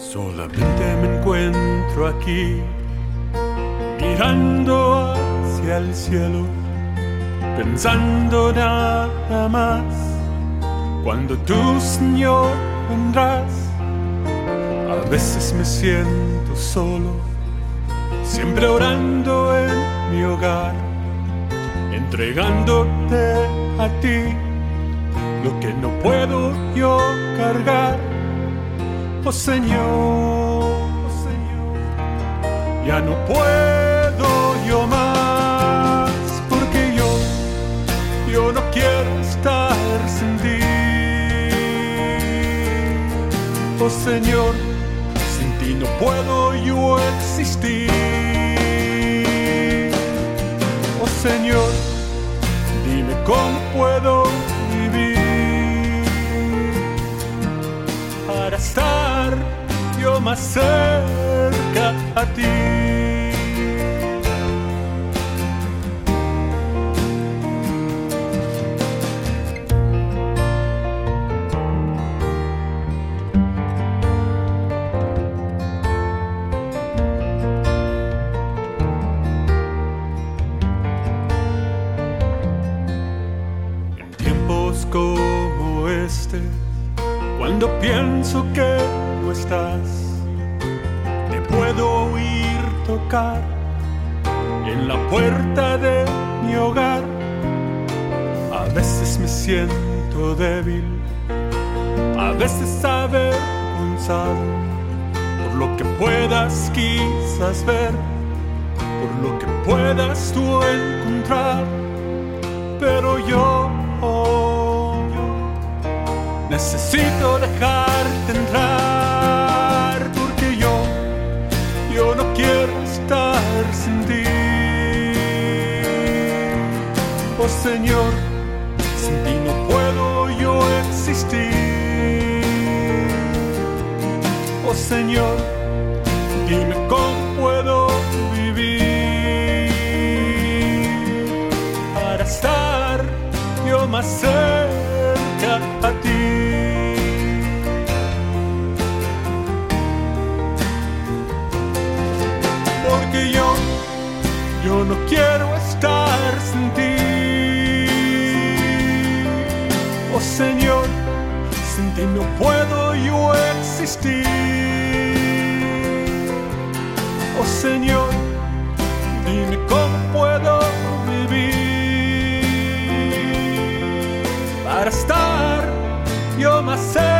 Solamente me encuentro aquí, mirando hacia el cielo, pensando nada más. Cuando tú, Señor, vendrás, a veces me siento solo, siempre orando en mi hogar, entregándote a ti lo que no puedo yo. Oh Señor, oh Señor, ya no puedo yo más, porque yo, yo no quiero estar sin ti. Oh Señor, sin ti no puedo yo existir. Oh Señor, dime cómo puedo más cerca a ti. En tiempos como este, cuando pienso que no estás, en la puerta de mi hogar. A veces me siento débil, a veces avergonzado por lo que puedas quizás ver, por lo que puedas tú encontrar pero yo, necesito dejarte Señor, sin ti no puedo yo existir. Oh Señor, dime cómo puedo vivir para estar yo más cerca a ti. Porque yo, yo no quiero estar sin ti. Señor, sin ti no puedo yo existir. Oh Señor, dime cómo puedo vivir para estar yo más cerca